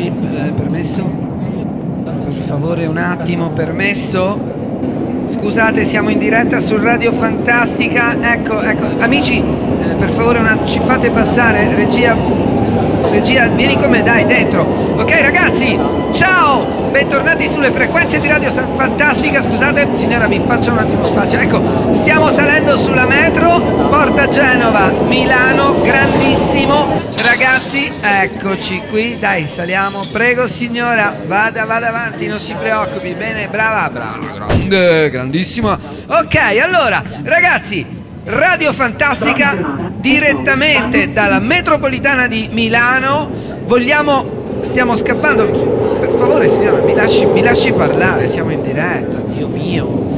Sì, eh, permesso? Per favore un attimo, permesso? Scusate, siamo in diretta su Radio Fantastica. Ecco, ecco, amici, eh, per favore una, ci fate passare, regia. Regia, vieni con me, dai, dentro. Ok, ragazzi, ciao! Bentornati sulle frequenze di Radio San- Fantastica. Scusate, signora, mi faccia un attimo spazio. Ecco, stiamo salendo sulla metro, Porta Genova, Milano, grandissimo. Ragazzi, eccoci qui. Dai, saliamo. Prego, signora, vada, vada avanti, non si preoccupi. Bene, brava, brava, grande, grandissimo. Ok, allora, ragazzi, Radio Fantastica direttamente dalla metropolitana di Milano. Vogliamo. Stiamo scappando. Per favore, signora, mi lasci, mi lasci parlare. Siamo in diretta, Dio mio.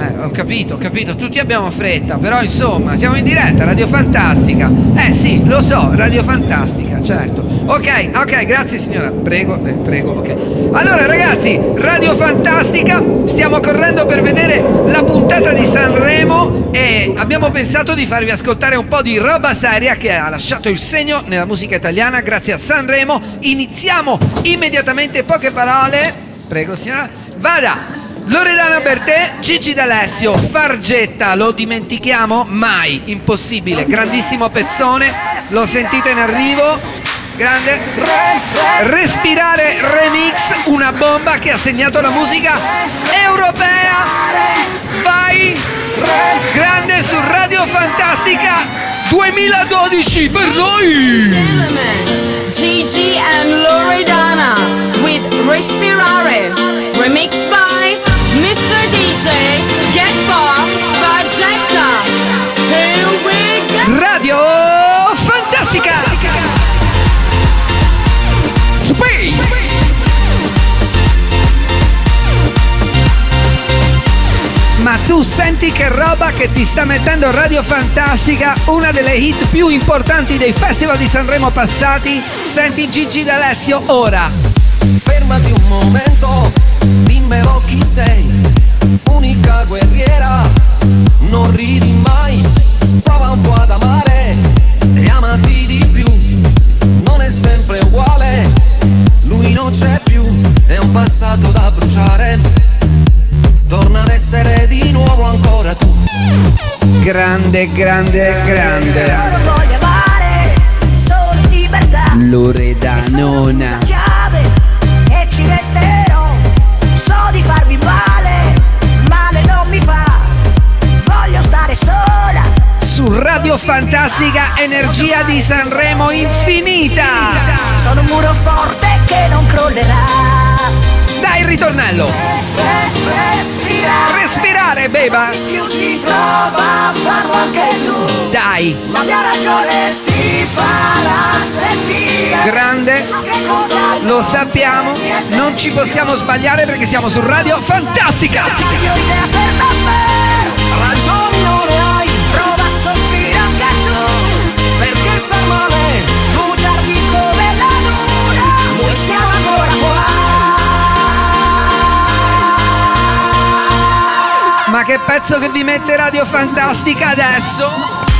Eh, ho capito, ho capito, tutti abbiamo fretta, però insomma, siamo in diretta, Radio Fantastica. Eh sì, lo so, Radio Fantastica, certo. Ok, ok, grazie signora, prego, eh, prego, ok. Allora ragazzi, Radio Fantastica, stiamo correndo per vedere la puntata di Sanremo e abbiamo pensato di farvi ascoltare un po' di roba seria che ha lasciato il segno nella musica italiana grazie a Sanremo. Iniziamo immediatamente, poche parole. Prego signora, vada. Loredana Bertè, Gigi D'Alessio, Fargetta, lo dimentichiamo? Mai, impossibile, grandissimo pezzone, lo sentite in arrivo, grande. Respirare Remix, una bomba che ha segnato la musica europea. Vai, grande su Radio Fantastica 2012 per noi. Gigi and Loredana with Respirare, remixed by Radio Fantastica Space Ma tu senti che roba che ti sta mettendo Radio Fantastica, una delle hit più importanti dei festival di Sanremo passati? Senti Gigi D'Alessio ora. Fermati un momento, chi sei, unica guerriera, non ridi mai, prova un po' ad amare e amati di più, non è sempre uguale, lui non c'è più, è un passato da bruciare, torna ad essere di nuovo ancora tu. Grande, grande, grande. Loredanona. chiave e ci resterò. Di farvi male, male non mi fa. Voglio stare sola. Su Radio Fantastica Energia di Sanremo infinita. Sono un muro forte che non crollerà. Dai il ritornello. Respira, Respirare, beba. più si prova a farlo anche tu. Dai. La mia ragione si farà sentire. Grande. Lo sappiamo. Non ci possiamo sbagliare perché siamo su Radio Fantastica. Che pezzo che vi mette Radio Fantastica adesso?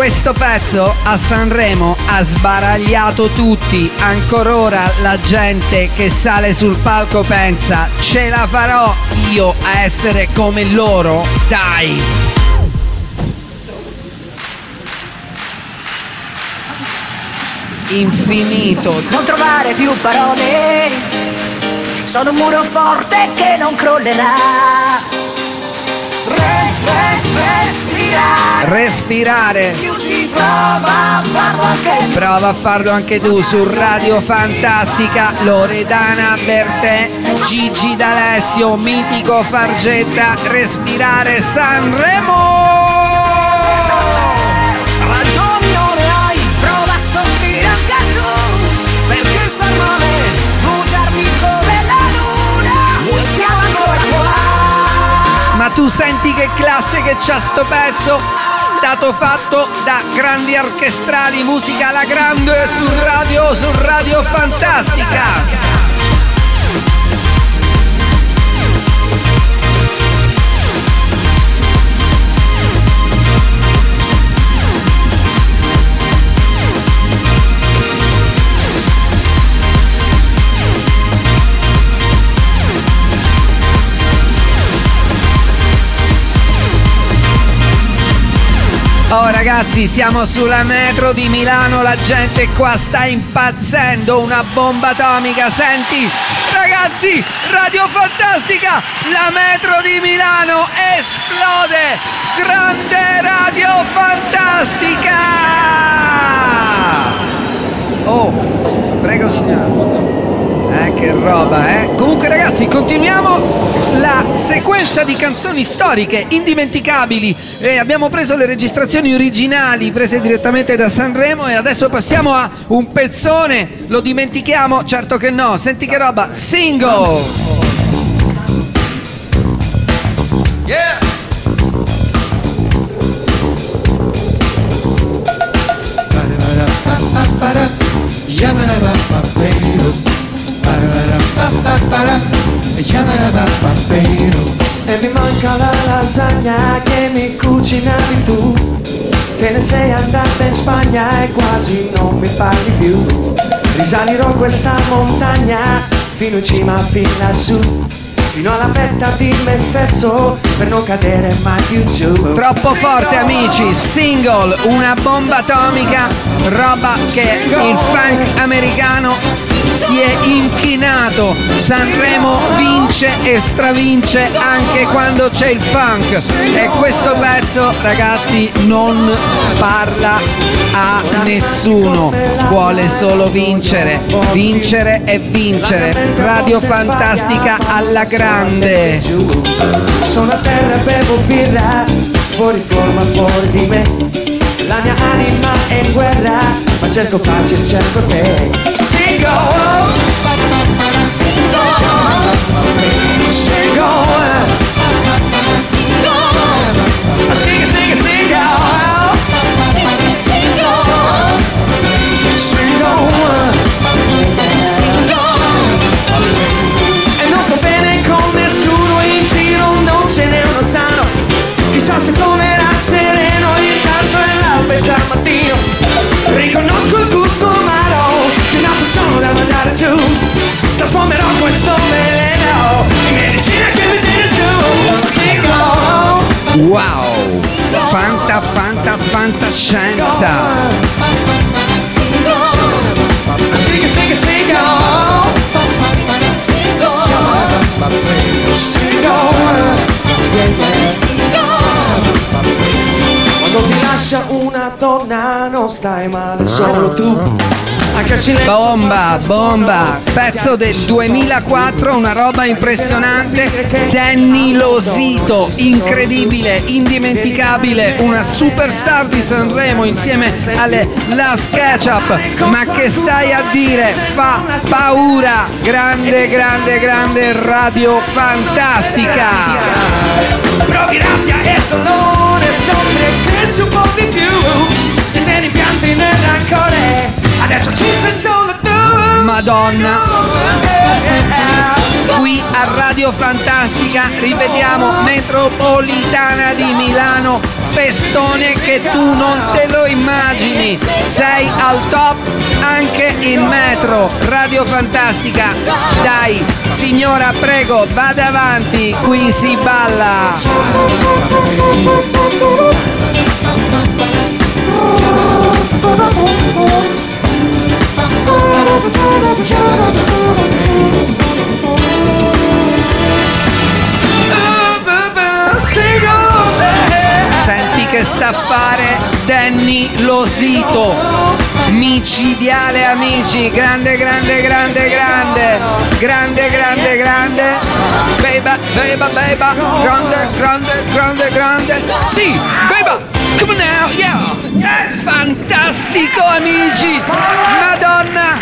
Questo pezzo a Sanremo ha sbaragliato tutti, ancora ora la gente che sale sul palco pensa ce la farò io a essere come loro, dai! Infinito, Non trovare più parole. Sono un muro forte che non crollerà. Re, re, respirare. respirare, prova a farlo anche tu. prova a farlo anche tu su Radio Fantastica, Loredana Bertè, Gigi D'Alessio, Mitico Fargetta, respirare Sanremo! Tu senti che classe che c'ha sto pezzo? stato fatto da grandi orchestrali, musica alla grande su radio, su Radio Fantastica. Ragazzi, siamo sulla metro di Milano, la gente qua sta impazzendo, una bomba atomica, senti? Ragazzi, Radio Fantastica, la metro di Milano esplode! Grande Radio Fantastica! Oh, prego signora. Che roba, eh? Comunque ragazzi, continuiamo la sequenza di canzoni storiche indimenticabili. Eh, abbiamo preso le registrazioni originali prese direttamente da Sanremo e adesso passiamo a un pezzone. Lo dimentichiamo? Certo che no. Senti che roba, single. Yeah. E lasagna che mi cucinavi tu. Te ne sei andata in Spagna e quasi non mi parli più. Risalirò questa montagna fino in cima, fino lassù. Fino alla vetta di me stesso per non cadere mai più giù. Troppo forte amici, single, una bomba atomica, roba che il funk americano si è inchinato. Sanremo vince e stravince anche quando c'è il funk. E questo pezzo, ragazzi, non parla a nessuno, vuole solo vincere, vincere e vincere. Radio Fantastica alla grande. Sono a terra bevo birra Fuori forma, fuori di me La mia anima è in guerra Ma cerco pace e cerco te Single stai male solo tu Bomba, bomba, pezzo del 2004, una roba impressionante. Danny Losito, incredibile, indimenticabile, una superstar di Sanremo insieme alle Last Ketchup. Ma che stai a dire? Fa paura! Grande, grande, grande radio fantastica! Provi rabbia e dolore Sempre cresce un po' di più rancore Adesso ci sei solo tu Madonna. Qui a Radio Fantastica, ripetiamo, metropolitana di Milano, festone che tu non te lo immagini. Sei al top anche in metro. Radio Fantastica, dai, signora, prego, vada avanti, qui si balla. Senti che sta a fare Danny Losito. Micidiale amici, grande, grande, grande, grande, grande, grande, grande, beba, beba, beba, grande, grande, grande, grande, sì, beba, come now, yeah, fantastico amici, madonna,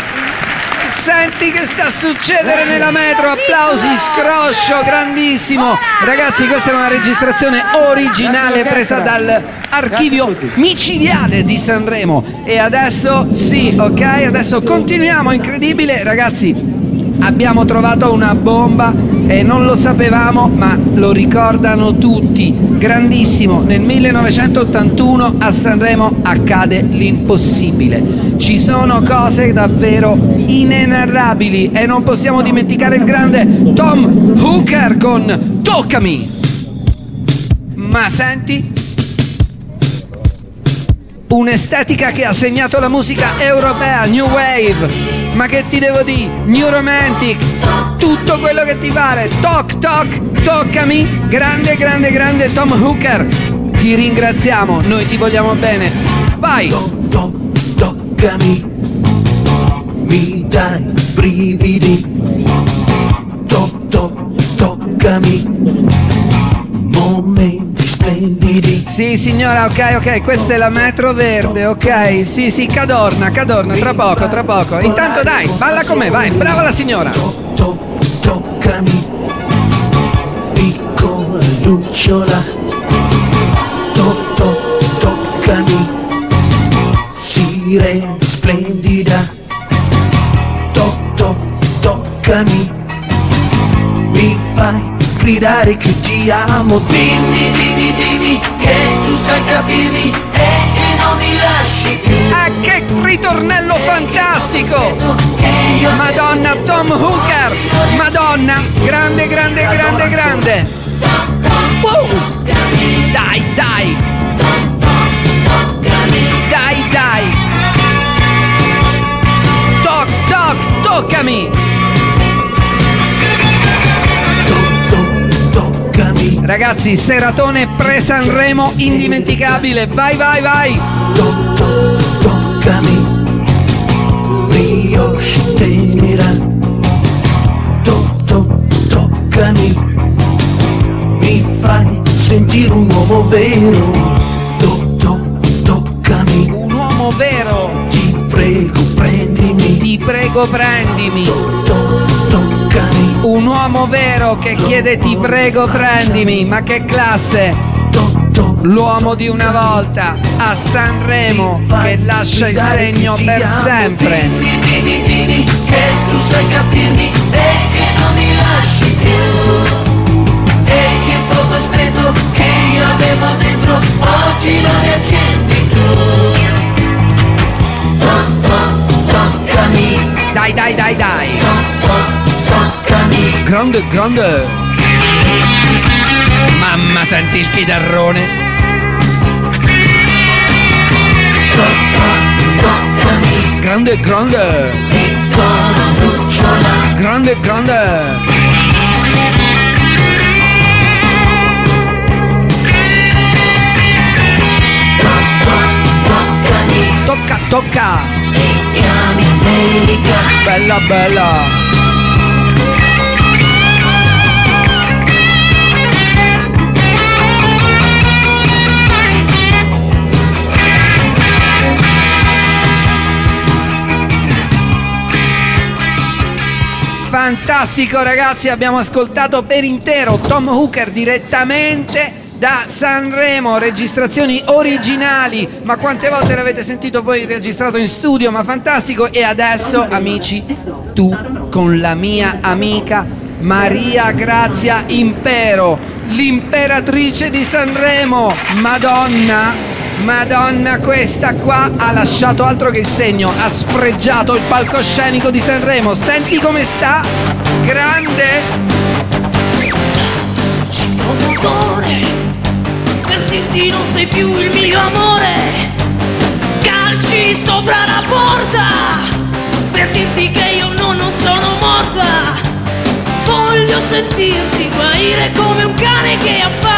senti che sta a succedere nella metro, applausi, scroscio, grandissimo. Ragazzi, questa è una registrazione originale presa dall'archivio micidiale di Sanremo. E adesso, sì, ok, adesso continuiamo, incredibile. Ragazzi, abbiamo trovato una bomba e non lo sapevamo, ma lo ricordano tutti. Grandissimo, nel 1981 a Sanremo accade l'impossibile. Ci sono cose davvero inenarrabili e non possiamo dimenticare il grande Tom Hooker con Toccami. Ma senti, un'estetica che ha segnato la musica europea, New Wave. Ma che ti devo dire? New Romantic, tutto quello che ti pare. Toc toc, toccami. Grande, grande, grande Tom Hooker. Ti ringraziamo, noi ti vogliamo bene. Vai! To- to- toccami, mi dai brividi. To- to- toccami, splendidi. Sì, signora, ok, ok, questa è la metro verde, ok? Sì, sì, Cadorna, Cadorna, tra poco, tra poco. Intanto dai, balla con me, vai, brava la signora. To- to- toccami, piccola lucciola. To- to- toccami, sirena splendida. To- to- toccami, mi fai gridare che ti amo. Dimmi, dimmi che tu sai capirmi e che non mi lasci più. Ah, che ritornello fantastico! Madonna, Tom Hooker! Madonna, grande, grande, grande, grande! Wow! Dai, dai! Dai, dai! Toc, toc, toccami! Ragazzi, seratone pre-Sanremo indimenticabile! Vai, vai, vai! To- to- toccami, mi fai sentire un uomo vero. To- to- toccami, Un uomo vero! ti prego prendimi. Ti prego, prendimi! To- toccami, Un uomo vero che chiede ti prego, prendimi! Ma che classe! L'uomo di una volta a Sanremo che lascia il segno per sempre. Che tu Grande, grande. Mamma, senti il chitarrone. Grande, grande. Grande, grande. Tocca, tocca. Bella, bella. Fantastico ragazzi, abbiamo ascoltato per intero Tom Hooker direttamente da Sanremo, registrazioni originali, ma quante volte l'avete sentito poi registrato in studio, ma fantastico. E adesso amici, tu con la mia amica Maria Grazia Impero, l'imperatrice di Sanremo, Madonna Madonna, questa qua ha lasciato altro che il segno, ha sfregiato il palcoscenico di Sanremo. Senti come sta? Grande! Ciclo motore Per dirti non sei più il mio amore Calci sopra la porta Per dirti che io no, non sono morta Voglio sentirti guaire come un cane che ha fame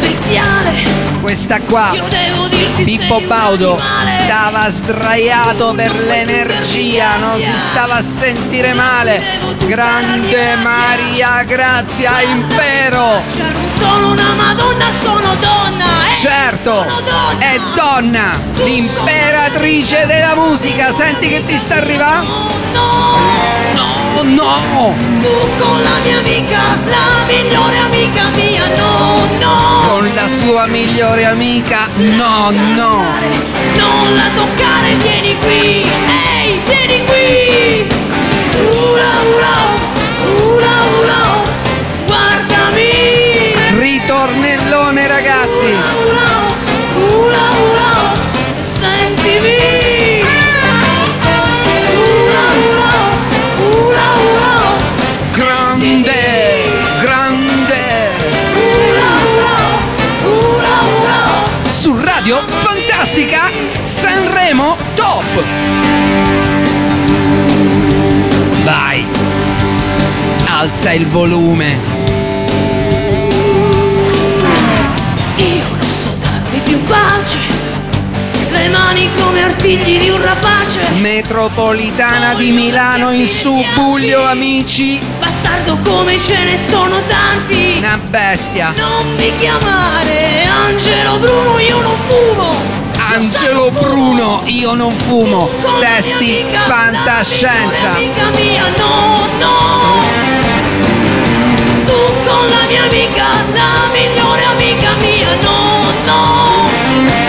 Bestiale questa qua. Pippo Baudo stava sdraiato per l'energia, non si stava a sentire male. Grande Maria Grazia Impero! Sono una madonna, sono donna eh. Certo, è donna, l'imperatrice della musica. Senti che ti sta arrivando? No, no! Tu con la mia amica, la migliore amica mia, no, no! Con la sua migliore amica? No, no! Non la toccare, vieni qui! Ehi, vieni qui! Ula ula, ula ula, guardami! Ritornellone ragazzi! Radio Fantastica Sanremo Top! Vai! Alza il volume! Metropolitana di Milano in subbuglio amici! Bastardo come ce ne sono tanti. Una bestia! Non mi chiamare Angelo Bruno, io non fumo. Angelo Bruno, io non fumo! Testi fantascienza! Amica mia, no, no. Tu con la mia amica, la migliore amica mia, no, no.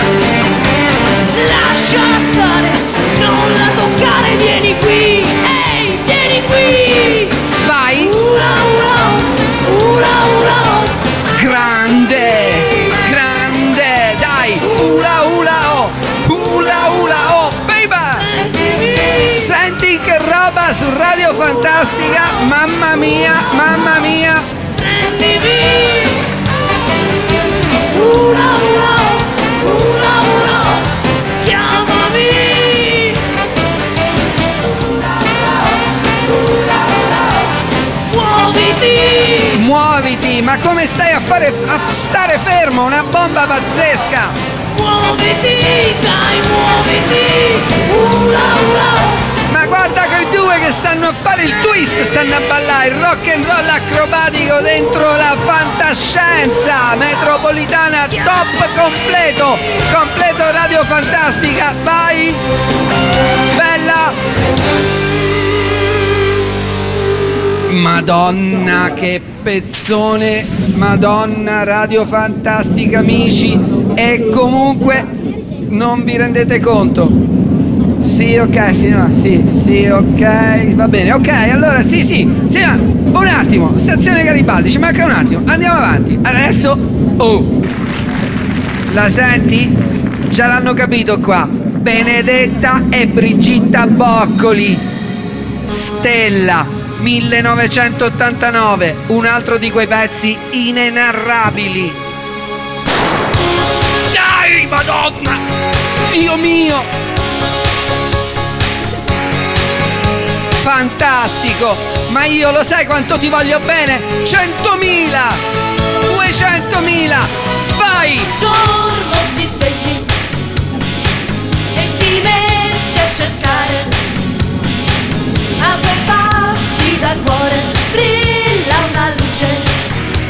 Su Radio Fantastica! Mamma mia! Mamma mia! Prendimi ula Ula ula Chiamami Muoviti Muoviti! Ma come stai a fare a stare fermo? Una bomba pazzesca! Muoviti Dai muoviti Ula ula guarda quei due che stanno a fare il twist, stanno a ballare il rock and roll acrobatico dentro la fantascienza metropolitana top completo, completo radio fantastica, vai! Bella! Madonna che pezzone, Madonna radio fantastica amici e comunque non vi rendete conto sì, ok, signora, sì, sì, ok, va bene, ok, allora sì, sì, signora, un attimo, stazione Garibaldi, ci manca un attimo, andiamo avanti, adesso, oh, la senti? Già l'hanno capito qua, Benedetta e Brigitta Boccoli, Stella, 1989, un altro di quei pezzi inenarrabili. Dai, madonna, Dio mio! Fantastico! Ma io lo sai quanto ti voglio bene? 100.000! 200.000! Vai! giorno ti svegli e ti metti a cercare a due passi dal cuore brilla una luce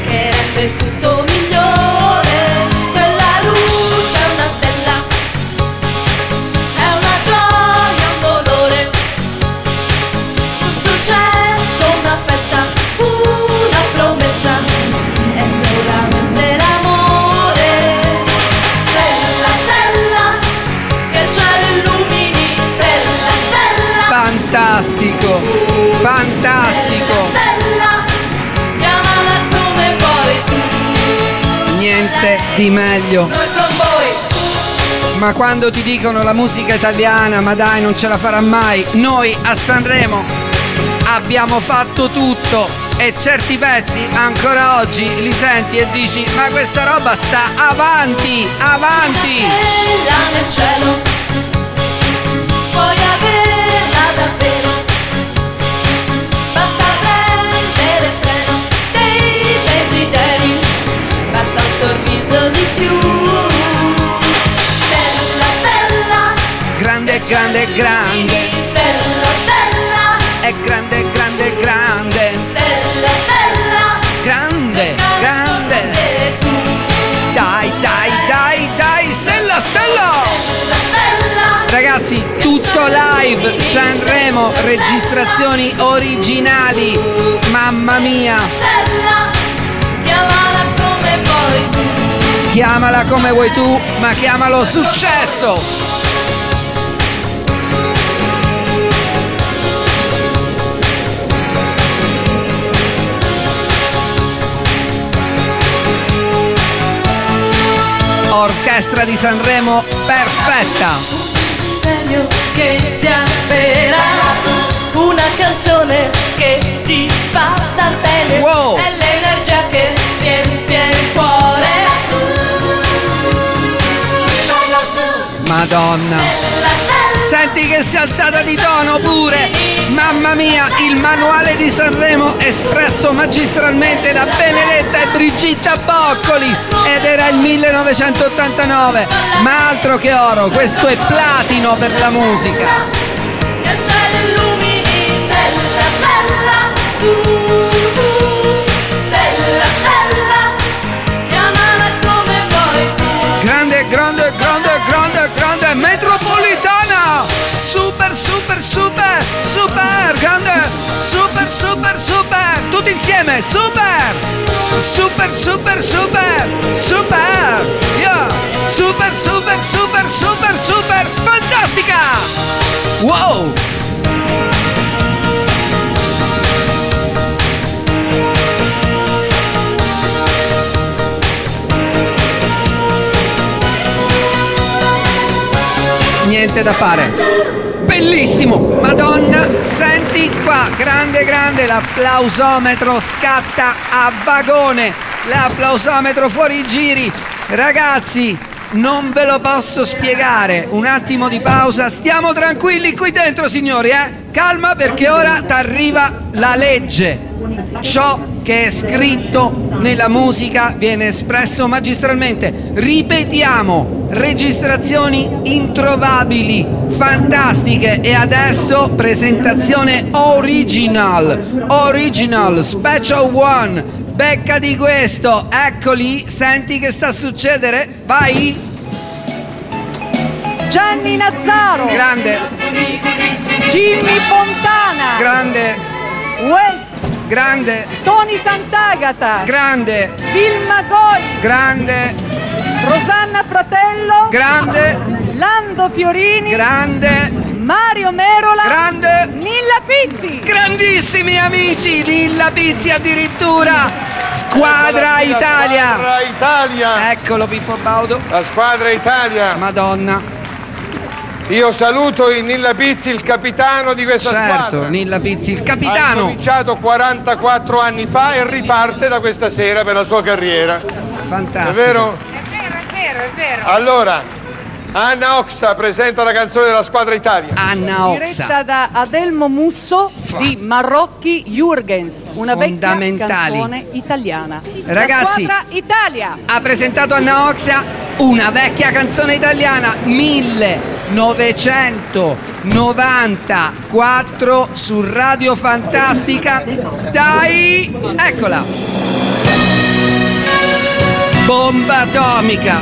che rende tutto Fantastico! Niente di meglio. Ma quando ti dicono la musica italiana, ma dai, non ce la farà mai, noi a Sanremo abbiamo fatto tutto e certi pezzi ancora oggi li senti e dici ma questa roba sta avanti, avanti! molto di più. Stella, stella, grande, grande, grande. Stella, stella, è grande, grande, grande. Stella, stella, grande, grande. Dai, dai, dai, dai, stella, stella. Ragazzi, tutto live, Sanremo, registrazioni originali, mamma mia. Chiamala come vuoi tu, ma chiamalo successo. Orchestra di Sanremo perfetta. Meglio che sia vera una canzone che ti fa star bene Wow. è l'energia che Madonna. Senti che si è alzata di tono pure! Mamma mia, il manuale di Sanremo espresso magistralmente da Benedetta e Brigitta Boccoli ed era il 1989. Ma altro che oro, questo è platino per la musica. che il cielo Super, super, super, grande, super, super, super, tutti insieme, super, super, super, super, super, yeah, super, super, super, super, super, fantastica! Wow! Niente da fare. Bellissimo! Madonna, senti qua, grande grande, l'applausometro scatta a vagone, l'applausometro fuori giri. Ragazzi, non ve lo posso spiegare. Un attimo di pausa, stiamo tranquilli qui dentro, signori, eh? Calma perché ora t'arriva la legge. Ciò che è scritto nella musica viene espresso magistralmente. Ripetiamo, registrazioni introvabili, fantastiche e adesso presentazione original, original, special one. Becca di questo, eccoli, senti che sta a succedere? Vai! Gianni Nazzaro, Grande, Jimmy Fontana, grande, Wells, grande, Tony Sant'Agata, grande, Vilma Goi, grande, Rosanna Fratello, grande, Lando Fiorini, grande, Mario Merola, grande. Nilla Pizzi. Grandissimi amici, Lilla Pizzi addirittura. Squadra Italia. Squadra Italia. Eccolo Pippo Baudo. La squadra Italia. Madonna. Io saluto il Nilla Pizzi, il capitano di questa Certo, squadra. Nilla Pizzi, il Ha capitano. cominciato 44 anni fa e riparte da questa sera per la sua carriera. È Fantastico. vero? È vero, è vero, è vero. Allora, Anna Oxa presenta la canzone della squadra Italia. Anna Diretta Oxa. da Adelmo Musso di Marocchi Jürgens, una vecchia canzone italiana. Ragazzi. La squadra Italia. Ha presentato Anna Oxa una vecchia canzone italiana 1994 su Radio Fantastica. Dai, eccola. Bomba atomica.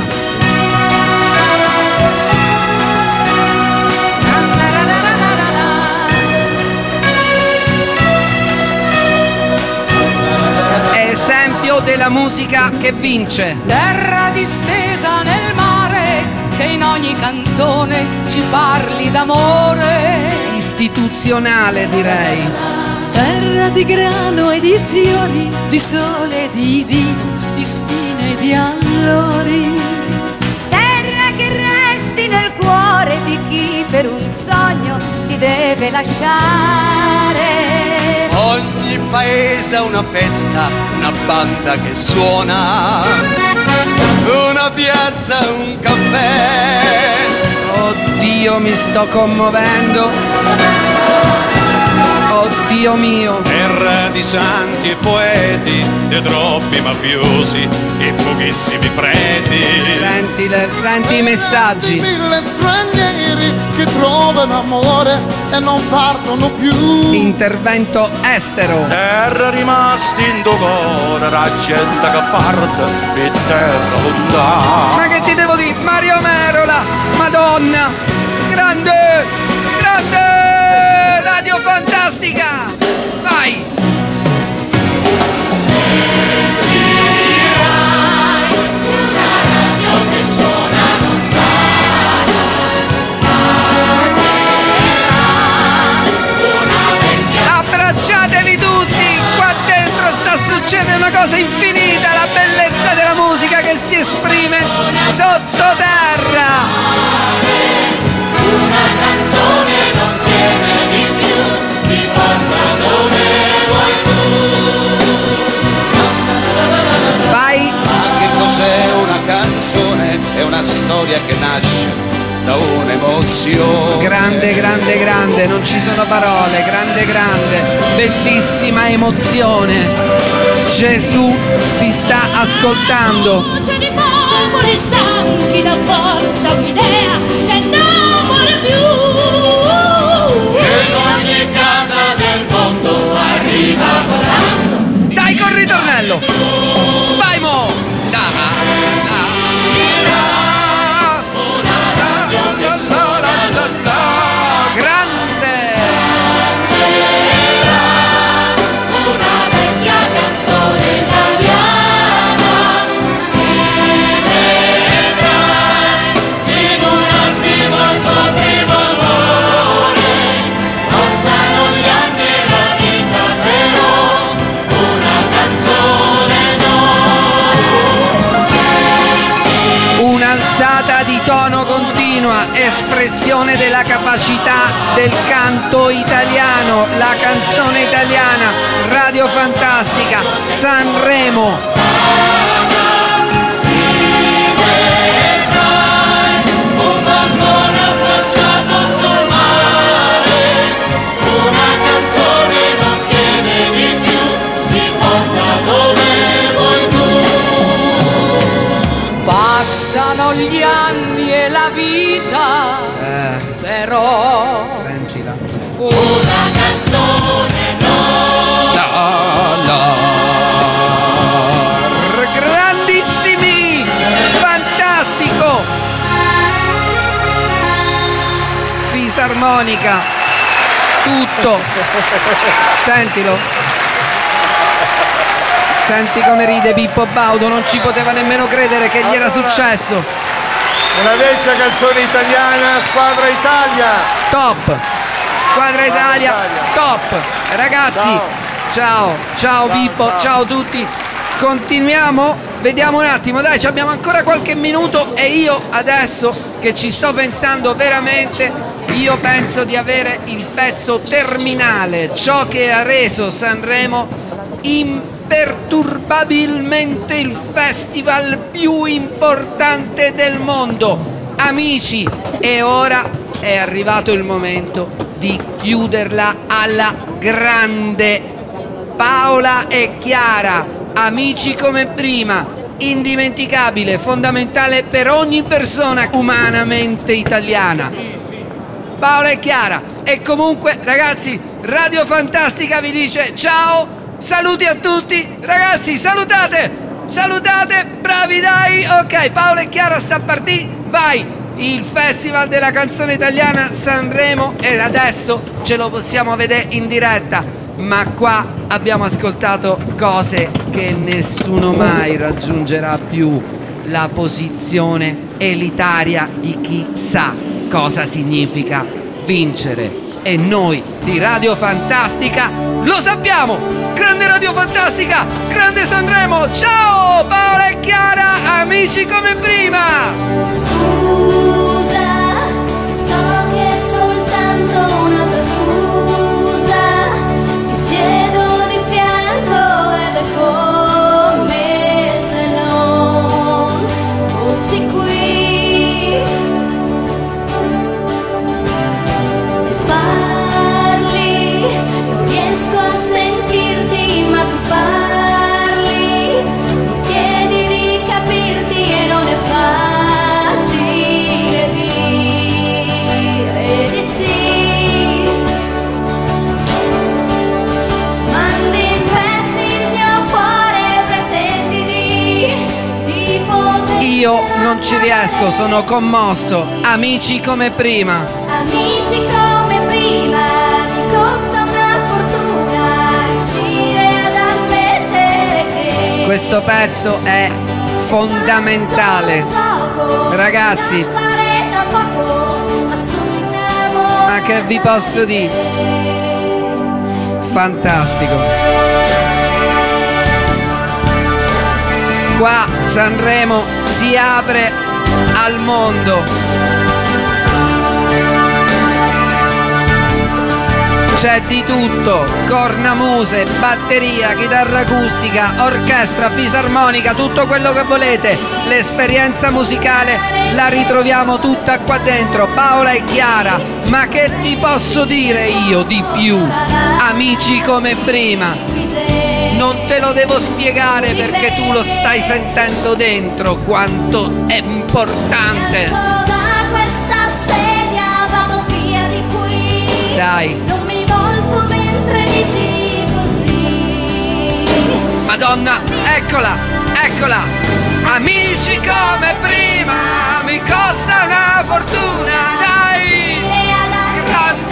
Esempio della musica che vince. Terra distesa nel mare, che in ogni canzone ci parli d'amore. Istituzionale direi. Terra di grano e di fiori, di sole e di vino, di spine e di allori. Terra che resti nel cuore di chi per un sogno ti deve lasciare. Ogni paese ha una festa, una banda che suona, una piazza, un caffè. Oddio, mi sto commuovendo. Oddio mio. Terra di santi e poeti, e troppi mafiosi e pochissimi preti. Senti, senti i messaggi. Mille stranieri che trovano amore e non partono più. Intervento estero. Terra rimasti in do cuore, la gente che parte e terra lontana. Ma che ti devo dire? Mario Merola! Madonna! Grande! Grande! Fantastica! Vai! Abbracciatevi tutti! Qua dentro sta succedendo una cosa infinita, la bellezza della musica che si esprime sottoterra! Vai! Storia che nasce da un'emozione. Grande, grande, grande, non ci sono parole, grande, grande, bellissima emozione. Gesù ti sta ascoltando. Voce di popoli stanchi da forza un'idea che non vuole più. In ogni casa del mondo arriva volando. Dai col ritornello! Vai mo! Da, espressione della capacità del canto italiano, la canzone italiana, Radio Fantastica, Sanremo. Un balcone affacciato Fisarmonica. Tutto. Sentilo. Senti come ride Pippo Baudo, non ci poteva nemmeno credere che gli era successo. Una vecchia canzone italiana, squadra Italia. Top! Squadra Italia, top! Ragazzi, ciao, ciao Pippo, ciao a tutti. Continuiamo? Vediamo un attimo, dai, ci abbiamo ancora qualche minuto e io adesso che ci sto pensando veramente, io penso di avere il pezzo terminale, ciò che ha reso Sanremo imperturbabilmente il festival più importante del mondo. Amici, e ora è arrivato il momento di chiuderla alla grande. Paola e Chiara, amici come prima, indimenticabile, fondamentale per ogni persona umanamente italiana. Paola e Chiara. E comunque, ragazzi, Radio Fantastica vi dice ciao, saluti a tutti, ragazzi, salutate, salutate, bravi dai. Ok, Paola e Chiara sta a partire, vai. Il Festival della canzone italiana Sanremo e adesso ce lo possiamo vedere in diretta. Ma qua abbiamo ascoltato cose che nessuno mai raggiungerà più la posizione elitaria di chi sa cosa significa vincere. E noi di Radio Fantastica lo sappiamo! Grande Radio Fantastica! Grande Sanremo! Ciao Paola e Chiara, amici come prima! Scusa, so non ci riesco, sono commosso. Amici come prima. Amici come prima, questo pezzo è fondamentale. Ragazzi, ma che vi posso dire? Fantastico. Qua Sanremo si apre al mondo. C'è di tutto, cornamuse, batteria, chitarra acustica, orchestra, fisarmonica, tutto quello che volete. L'esperienza musicale la ritroviamo tutta qua dentro. Paola e Chiara, ma che ti posso dire io di più? Amici come prima. Non te lo devo spiegare perché tu lo stai sentendo dentro quanto è importante. Da questa sedia vado via di qui. Dai. Non mi volto mentre dici così. Madonna, eccola, eccola. Amici come prima, mi costa una fortuna, dai. Grande,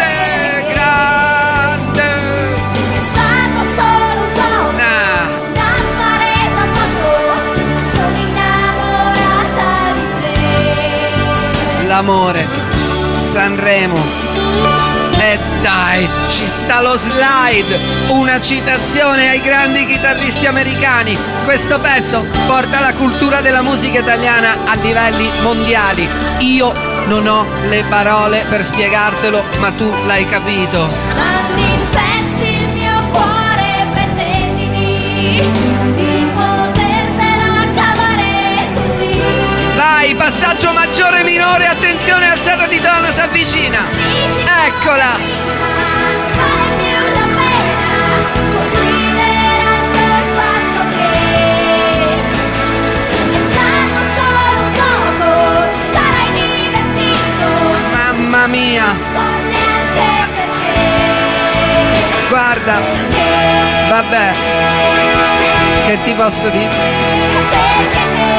te. L'amore, Sanremo. E dai, ci sta lo slide, una citazione ai grandi chitarristi americani. Questo pezzo porta la cultura della musica italiana a livelli mondiali. Io non ho le parole per spiegartelo, ma tu l'hai capito. 6, passaggio maggiore minore, attenzione alzata di tono, si avvicina. Eccola. mamma mia guarda vabbè che ti posso dire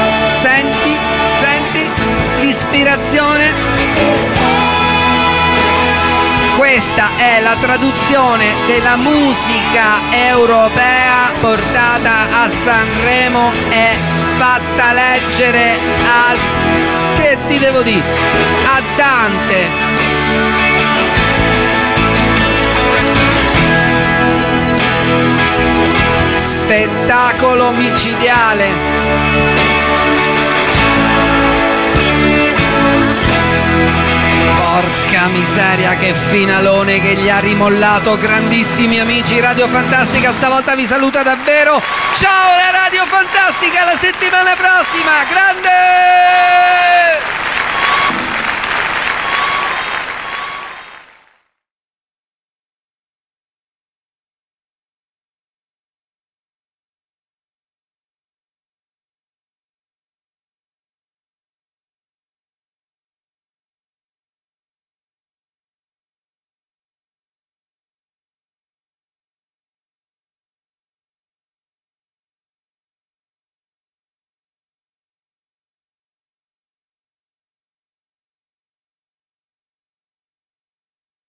L'ispirazione. Questa è la traduzione della musica europea portata a Sanremo e fatta leggere a che ti devo dire? A Dante. Spettacolo micidiale. Porca miseria, che finalone che gli ha rimollato. Grandissimi amici, Radio Fantastica stavolta vi saluta davvero. Ciao la Radio Fantastica, la settimana prossima. Grande!